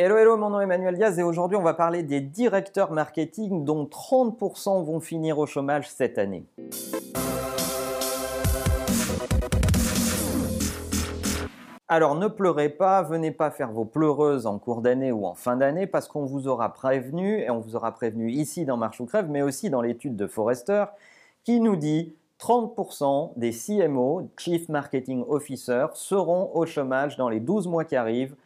Hello, hello, mon nom est Emmanuel Diaz et aujourd'hui on va parler des directeurs marketing dont 30% vont finir au chômage cette année. Alors ne pleurez pas, venez pas faire vos pleureuses en cours d'année ou en fin d'année parce qu'on vous aura prévenu, et on vous aura prévenu ici dans Marche ou Crève, mais aussi dans l'étude de Forrester, qui nous dit 30% des CMO, Chief Marketing Officer, seront au chômage dans les 12 mois qui arrivent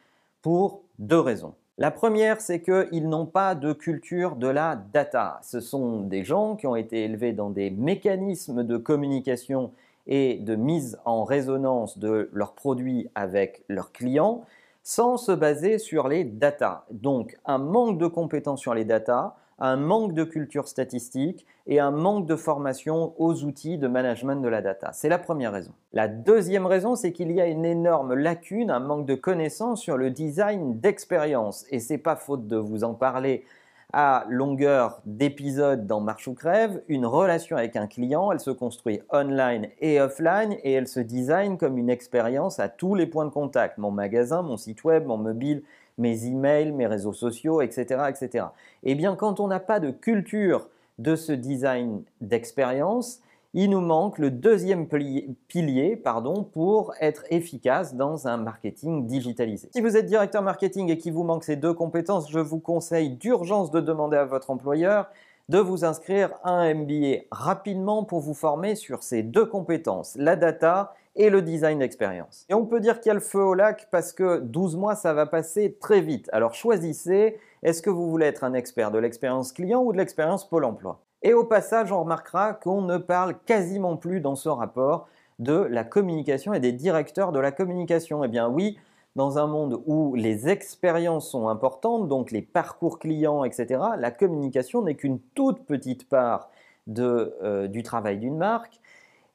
pour deux raisons. La première, c'est qu'ils n'ont pas de culture de la data. Ce sont des gens qui ont été élevés dans des mécanismes de communication et de mise en résonance de leurs produits avec leurs clients sans se baser sur les data. Donc un manque de compétences sur les data, un manque de culture statistique et un manque de formation aux outils de management de la data. C'est la première raison. La deuxième raison, c'est qu'il y a une énorme lacune, un manque de connaissances sur le design d'expérience. Et c'est pas faute de vous en parler à longueur d'épisode dans Marche ou Crève, une relation avec un client, elle se construit online et offline et elle se design comme une expérience à tous les points de contact, mon magasin, mon site web, mon mobile, mes emails, mes réseaux sociaux, etc. etc. Eh bien, quand on n'a pas de culture de ce design d'expérience, il nous manque le deuxième pilier pardon, pour être efficace dans un marketing digitalisé. Si vous êtes directeur marketing et qu'il vous manque ces deux compétences, je vous conseille d'urgence de demander à votre employeur de vous inscrire à un MBA rapidement pour vous former sur ces deux compétences, la data et le design d'expérience. Et on peut dire qu'il y a le feu au lac parce que 12 mois, ça va passer très vite. Alors choisissez, est-ce que vous voulez être un expert de l'expérience client ou de l'expérience Pôle emploi? Et au passage, on remarquera qu'on ne parle quasiment plus dans ce rapport de la communication et des directeurs de la communication. Eh bien oui, dans un monde où les expériences sont importantes, donc les parcours clients, etc., la communication n'est qu'une toute petite part euh, du travail d'une marque.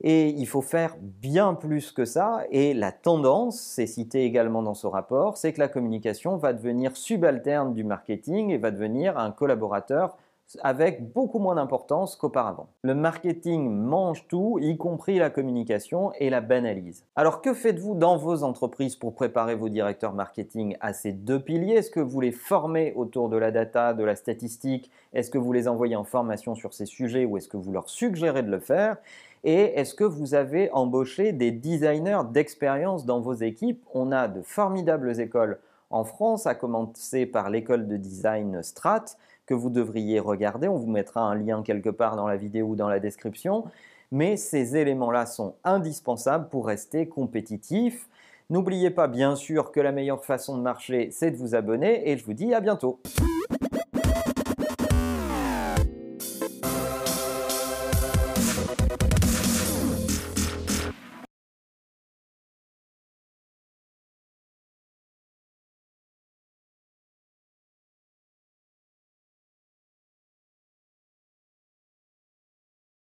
Et il faut faire bien plus que ça. Et la tendance, c'est cité également dans ce rapport, c'est que la communication va devenir subalterne du marketing et va devenir un collaborateur avec beaucoup moins d'importance qu'auparavant. Le marketing mange tout, y compris la communication, et la banalise. Alors que faites-vous dans vos entreprises pour préparer vos directeurs marketing à ces deux piliers? Est-ce que vous les formez autour de la data, de la statistique? Est-ce que vous les envoyez en formation sur ces sujets ou est-ce que vous leur suggérez de le faire? Et est-ce que vous avez embauché des designers d'expérience dans vos équipes? On a de formidables écoles en France, à commencer par l'école de design Strat, que vous devriez regarder. On vous mettra un lien quelque part dans la vidéo ou dans la description. Mais ces éléments-là sont indispensables pour rester compétitif. N'oubliez pas bien sûr que la meilleure façon de marcher, c'est de vous abonner et je vous dis à bientôt.